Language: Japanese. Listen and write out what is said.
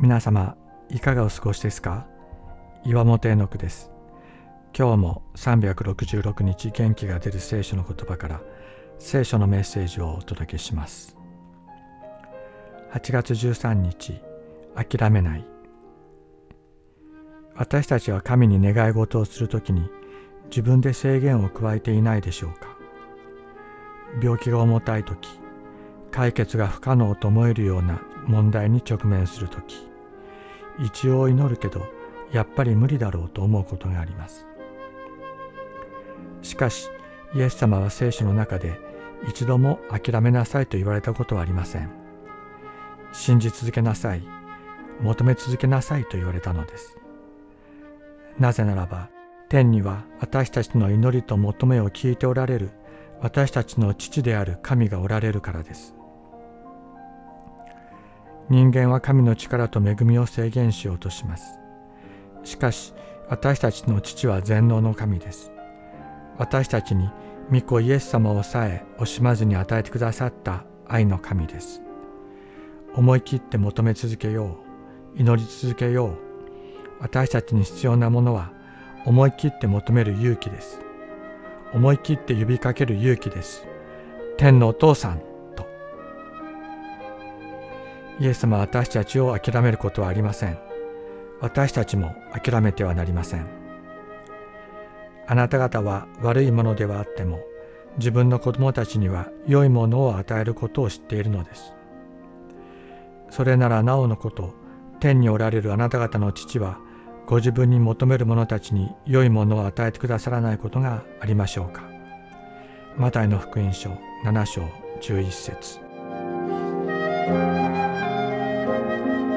皆様いかがお過ごしですか？岩本絵の句です。今日も366日元気が出る聖書の言葉から聖書のメッセージをお届けします。8月13日諦めない。私たちは神に願い事をするときに自分で制限を加えていないでしょうか？病気が重たい時解決が不可能と思えるような問題に直面する時一応祈るけどやっぱり無理だろうと思うことがあります。しかしイエス様は聖書の中で一度も諦めなさいと言われたことはありません。信じ続けなさい。求め続けなさいと言われたのです。なぜならば天には私たちの祈りと求めを聞いておられる私たちの父である神がおられるからです。人間は神の力と恵みを制限しようとします。しかし私たちの父は全能の神です。私たちに御子イエス様をさえ惜しまずに与えてくださった愛の神です。思い切って求め続けよう祈り続けよう。私たちに必要なものは思い切って求める勇気です。思い切って呼びかける勇気です。天のお父さんイエス様は私たちを諦めることはありません。私たちも諦めてはなりません。あなた方は悪いものではあっても自分の子供たちには良いものを与えることを知っているのです。それならなおのこと天におられるあなた方の父はご自分に求める者たちに良いものを与えてくださらないことがありましょうか。マタイの福音書7章11節。thank you.